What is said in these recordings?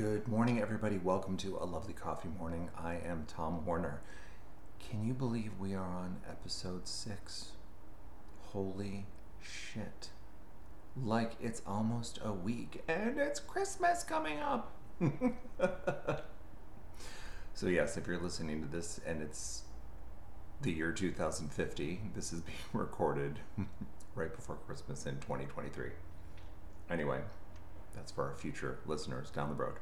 Good morning, everybody. Welcome to a lovely coffee morning. I am Tom Horner. Can you believe we are on episode six? Holy shit. Like it's almost a week and it's Christmas coming up. so, yes, if you're listening to this and it's the year 2050, this is being recorded right before Christmas in 2023. Anyway, that's for our future listeners down the road.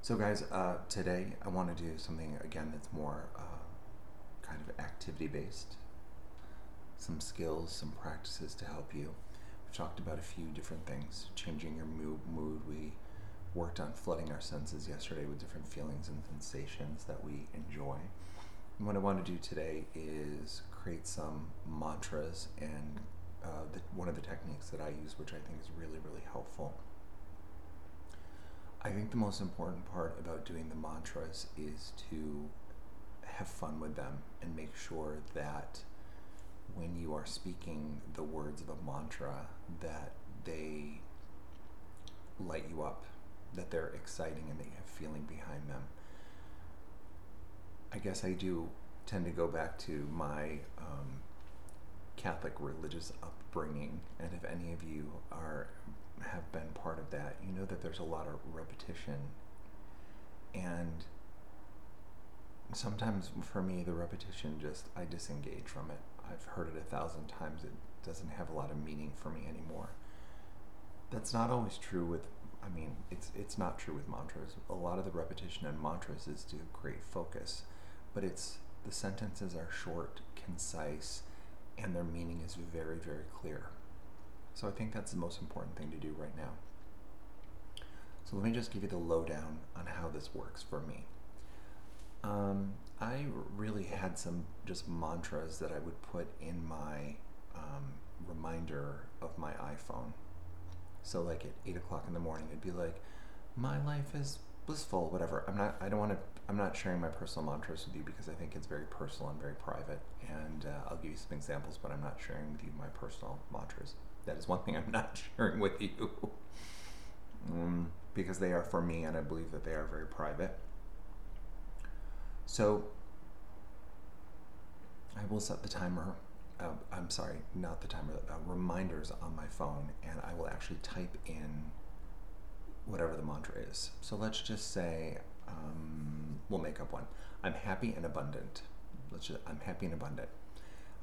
So, guys, uh, today I want to do something again that's more uh, kind of activity based. Some skills, some practices to help you. We've talked about a few different things changing your mood. We worked on flooding our senses yesterday with different feelings and sensations that we enjoy. And what I want to do today is create some mantras and uh, the, one of the techniques that I use, which I think is really, really helpful I think the most important part about doing the mantras is to have fun with them and make sure that when you are speaking the words of a mantra that they light you up, that they're exciting and that you have feeling behind them. I guess I do tend to go back to my um, Catholic religious upbringing, and if any of you are have been part of that, you know that there's a lot of repetition. And sometimes for me, the repetition just, I disengage from it. I've heard it a thousand times. It doesn't have a lot of meaning for me anymore. That's not always true with, I mean, it's, it's not true with mantras. A lot of the repetition in mantras is to create focus, but it's, the sentences are short, concise, and their meaning is very, very clear. So I think that's the most important thing to do right now. So let me just give you the lowdown on how this works for me. Um, I really had some just mantras that I would put in my um, reminder of my iPhone. So like at eight o'clock in the morning, it'd be like, "My life is blissful," whatever. I'm not. I don't want to. I'm not sharing my personal mantras with you because I think it's very personal and very private. And uh, I'll give you some examples, but I'm not sharing with you my personal mantras. That is one thing I'm not sharing with you. um, because they are for me and I believe that they are very private. So I will set the timer. Uh, I'm sorry, not the timer, uh, reminders on my phone, and I will actually type in whatever the mantra is. So let's just say, um, we'll make up one. I'm happy and abundant. Let's just, I'm happy and abundant.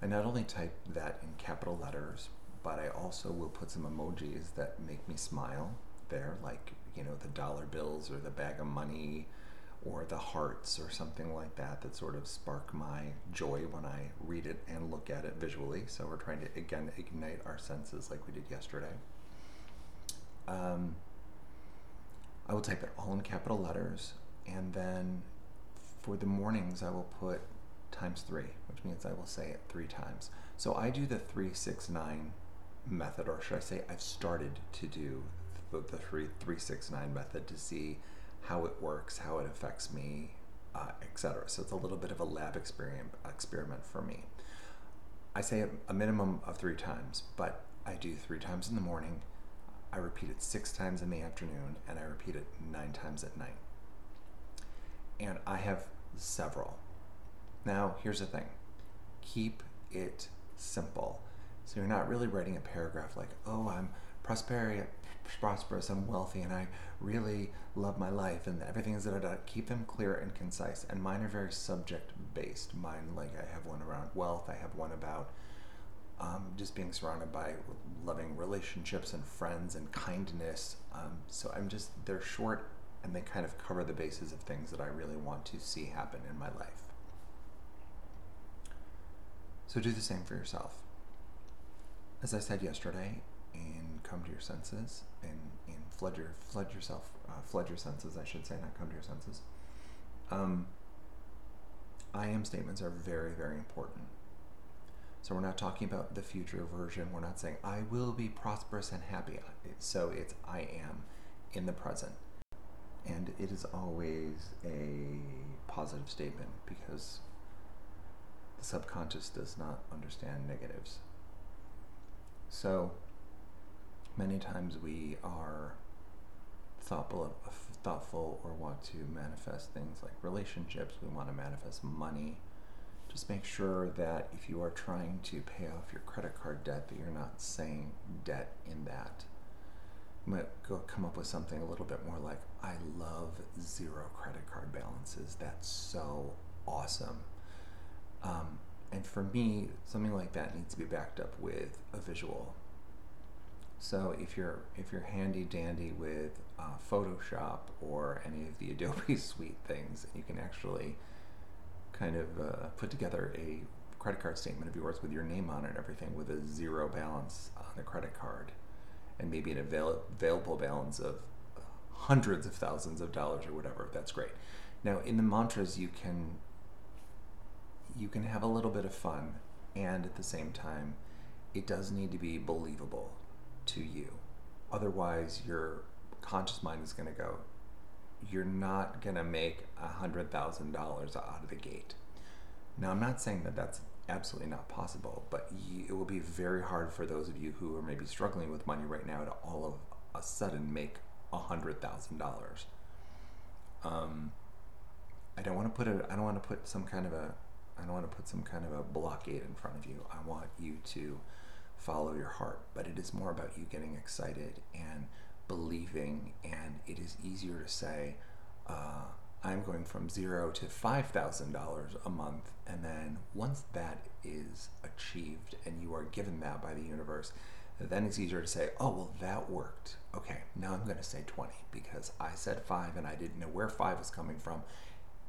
I not only type that in capital letters, but I also will put some emojis that make me smile there, like, you know, the dollar bills or the bag of money or the hearts or something like that that sort of spark my joy when I read it and look at it visually. So we're trying to, again, ignite our senses like we did yesterday. Um, I will type it all in capital letters and then for the mornings I will put times three, which means I will say it three times. So I do the three, six, nine method, or should I say, I've started to do the, the three three six nine method to see how it works, how it affects me, uh, etc. So it's a little bit of a lab experiment experiment for me. I say a, a minimum of three times, but I do three times in the morning. I repeat it six times in the afternoon, and I repeat it nine times at night. And I have several. Now, here's the thing keep it simple. So you're not really writing a paragraph like, oh, I'm prosperous, I'm wealthy, and I really love my life, and everything is da da da. Keep them clear and concise. And mine are very subject based. Mine, like, I have one around wealth, I have one about um, just being surrounded by loving relationships and friends and kindness. Um, so I'm just, they're short and they kind of cover the bases of things that I really want to see happen in my life. So do the same for yourself as I said yesterday, and come to your senses and, and flood your flood yourself, uh, flood your senses. I should say, not come to your senses. Um, I am statements are very very important. So we're not talking about the future version. We're not saying I will be prosperous and happy. So it's I am in the present. And it is always a positive statement because the subconscious does not understand negatives. So many times we are thoughtful, thoughtful, or want to manifest things like relationships, we want to manifest money. Just make sure that if you are trying to pay off your credit card debt, that you're not saying debt in that. You might go come up with something a little bit more like, I love zero credit card balances. That's so awesome. Um, and for me, something like that needs to be backed up with a visual. So if you're if you're handy dandy with uh, Photoshop or any of the Adobe Suite things, you can actually kind of uh, put together a credit card statement of yours with your name on it and everything with a zero balance on the credit card. And maybe an avail- available balance of hundreds of thousands of dollars or whatever. That's great. Now in the mantras you can you can have a little bit of fun and at the same time it does need to be believable to you. Otherwise your conscious mind is going to go you're not going to make a hundred thousand dollars out of the gate. Now i'm not saying that that's absolutely not possible but you, it will be very hard for those of you who are maybe struggling with money right now to all of a sudden make a hundred thousand dollars. Um, i don't want to put it i don't want to put some kind of a I don't want to put some kind of a blockade in front of you. I want you to follow your heart, but it is more about you getting excited and believing. And it is easier to say, uh, I'm going from zero to $5,000 a month. And then once that is achieved and you are given that by the universe, then it's easier to say, oh, well, that worked. Okay, now I'm going to say 20 because I said five and I didn't know where five was coming from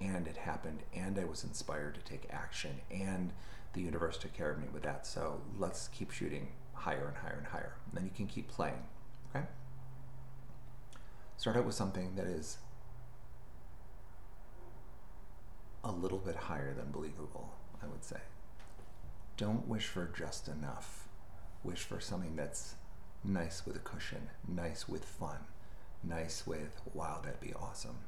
and it happened and I was inspired to take action and the universe took care of me with that. So let's keep shooting higher and higher and higher. And then you can keep playing. Okay? Start out with something that is a little bit higher than believable, I would say. Don't wish for just enough. Wish for something that's nice with a cushion, nice with fun, nice with, wow, that'd be awesome.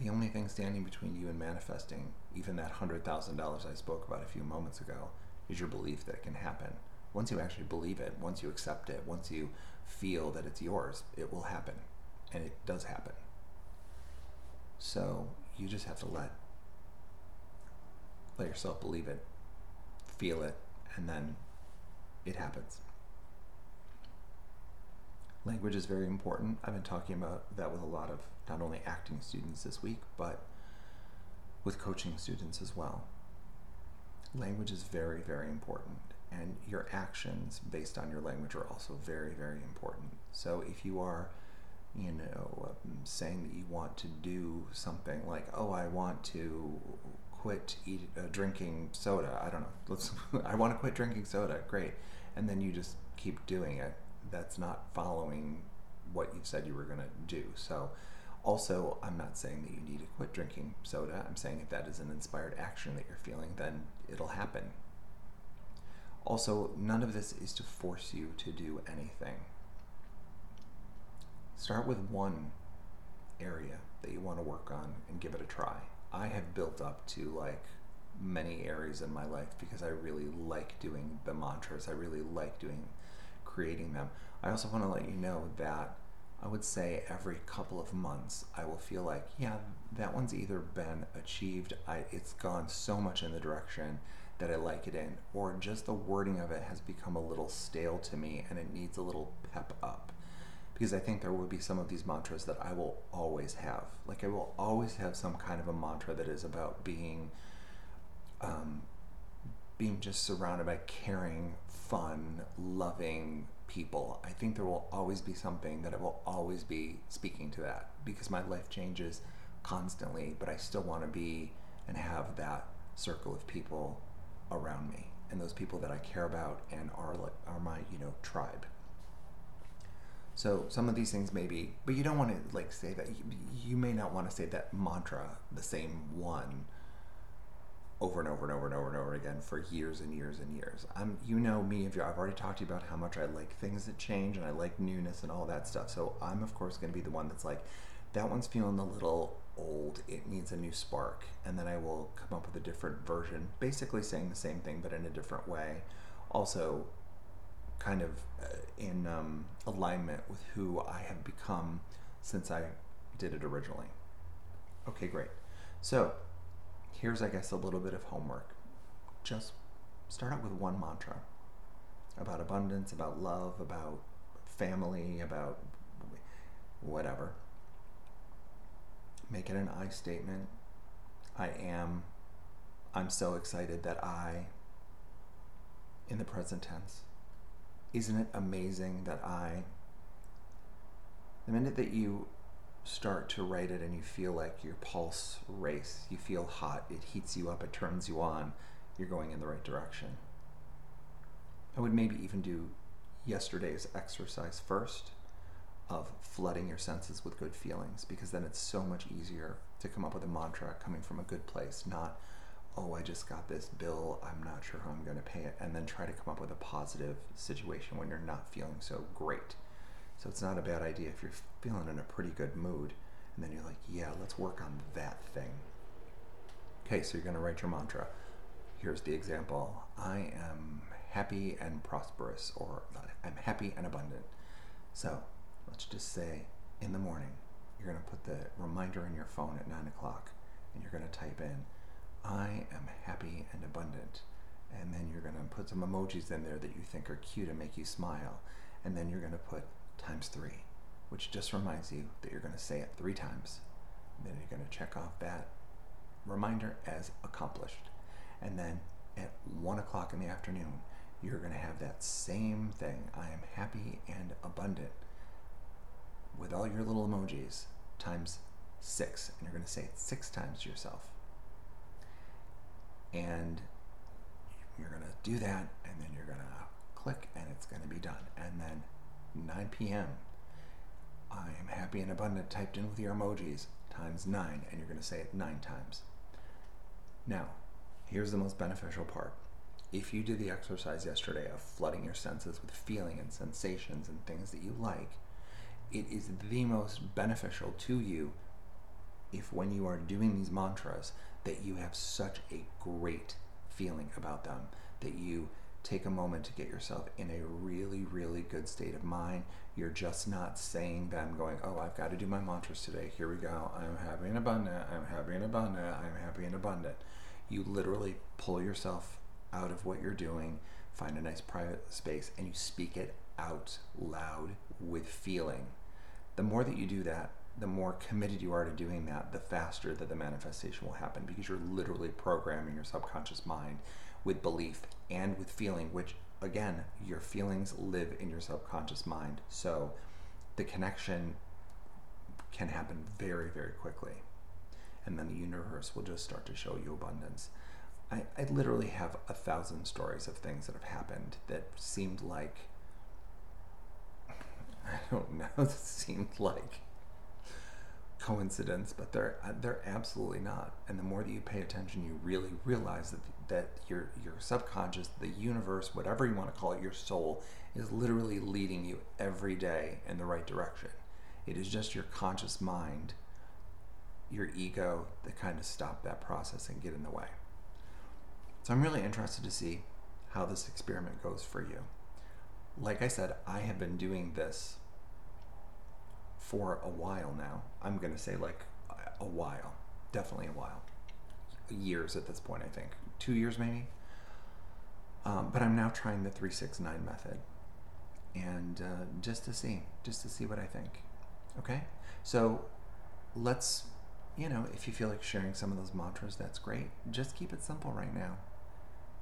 The only thing standing between you and manifesting, even that $100,000 I spoke about a few moments ago, is your belief that it can happen. Once you actually believe it, once you accept it, once you feel that it's yours, it will happen. And it does happen. So you just have to let let yourself believe it, feel it, and then it happens. Language is very important. I've been talking about that with a lot of not only acting students this week, but with coaching students as well. Language is very, very important, and your actions based on your language are also very, very important. So if you are, you know, um, saying that you want to do something like, oh, I want to quit eat, uh, drinking soda. I don't know. Let's. I want to quit drinking soda. Great, and then you just keep doing it. That's not following what you said you were going to do. So also, I'm not saying that you need to quit drinking soda. I'm saying if that is an inspired action that you're feeling, then it'll happen. Also, none of this is to force you to do anything. Start with one area that you want to work on and give it a try. I have built up to like many areas in my life because I really like doing the mantras. I really like doing creating them. I also want to let you know that I would say every couple of months, I will feel like, yeah, that one's either been achieved, I, it's gone so much in the direction that I like it in, or just the wording of it has become a little stale to me and it needs a little pep up. Because I think there will be some of these mantras that I will always have. Like, I will always have some kind of a mantra that is about being. Um, being just surrounded by caring, fun, loving, people. I think there will always be something that I will always be speaking to that because my life changes constantly, but I still want to be and have that circle of people around me and those people that I care about and are like are my you know tribe. So some of these things maybe, but you don't want to like say that. You, you may not want to say that mantra, the same one, over and over and over and over and over again for years and years and years. I'm, you know me, if I've already talked to you about how much I like things that change and I like newness and all that stuff. So I'm of course going to be the one that's like, that one's feeling a little old. It needs a new spark, and then I will come up with a different version, basically saying the same thing but in a different way. Also, kind of uh, in um, alignment with who I have become since I did it originally. Okay, great. So here's, I guess, a little bit of homework. Just start out with one mantra about abundance, about love, about family, about whatever. Make it an I statement. I am. I'm so excited that I, in the present tense. Isn't it amazing that I, the minute that you start to write it and you feel like your pulse race, you feel hot, it heats you up, it turns you on, you're going in the right direction. I would maybe even do yesterday's exercise first of flooding your senses with good feelings because then it's so much easier to come up with a mantra coming from a good place, not, oh, I just got this bill, I'm not sure how I'm going to pay it, and then try to come up with a positive situation when you're not feeling so great. So it's not a bad idea if you're feeling in a pretty good mood, and then you're like, yeah, let's work on that thing. Okay, so you're going to write your mantra. Here's the example I am happy and prosperous, or I'm happy and abundant. So let's just say in the morning, you're going to put the reminder in your phone at 9 o'clock, and you're going to type in, I am happy and abundant. And then you're going to put some emojis in there that you think are cute and make you smile. And then you're going to put times three, which just reminds you that you're going to say it three times. Then you're going to check off that reminder as accomplished. And then at one o'clock in the afternoon, you're going to have that same thing. I am happy and abundant with all your little emojis times six. And you're going to say it six times to yourself. And you're going to do that, and then you're going to click, and it's going to be done. And then 9 p.m., I am happy and abundant typed in with your emojis times 9, and you're going to say it 9 times. Now, here's the most beneficial part if you did the exercise yesterday of flooding your senses with feeling and sensations and things that you like, it is the most beneficial to you if when you are doing these mantras that you have such a great feeling about them that you take a moment to get yourself in a really really good state of mind. You're just not saying them going oh i've got to do my mantras today. Here we go. I'm happy and abundant. I'm happy and abundant. I'm happy and abundant. You literally pull yourself out of what you're doing, find a nice private space, and you speak it out loud with feeling. The more that you do that, the more committed you are to doing that, the faster that the manifestation will happen because you're literally programming your subconscious mind with belief and with feeling, which again, your feelings live in your subconscious mind. So the connection can happen very, very quickly. And then the universe will just start to show you abundance. I, I literally have a thousand stories of things that have happened that seemed like I don't know, that seemed like coincidence, but they're uh, they're absolutely not. And the more that you pay attention, you really realize that that your your subconscious, the universe, whatever you want to call it, your soul is literally leading you every day in the right direction. It is just your conscious mind, your ego that kind of stop that process and get in the way. So I'm really interested to see how this experiment goes for you. Like I said, I have been doing this for a while now. I'm going to say like a while, definitely a while. Years at this point, I think. Two years maybe. Um, but I'm now trying the 369 method. And uh, just to see, just to see what I think. Okay? So let's, you know, if you feel like sharing some of those mantras, that's great. Just keep it simple right now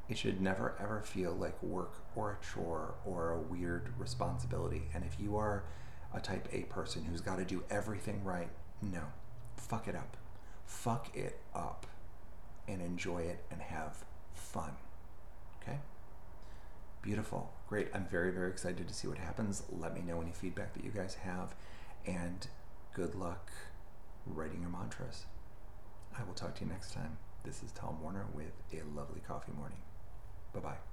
it should never ever feel like work or a chore or a weird responsibility. And if you are a type A person who's got to do everything right, no, fuck it up. Fuck it up and enjoy it and have fun. Okay? Beautiful. Great. I'm very, very excited to see what happens. Let me know any feedback that you guys have. And good luck writing your mantras. I will talk to you next time. This is Tom Warner with a lovely coffee morning. Bye bye.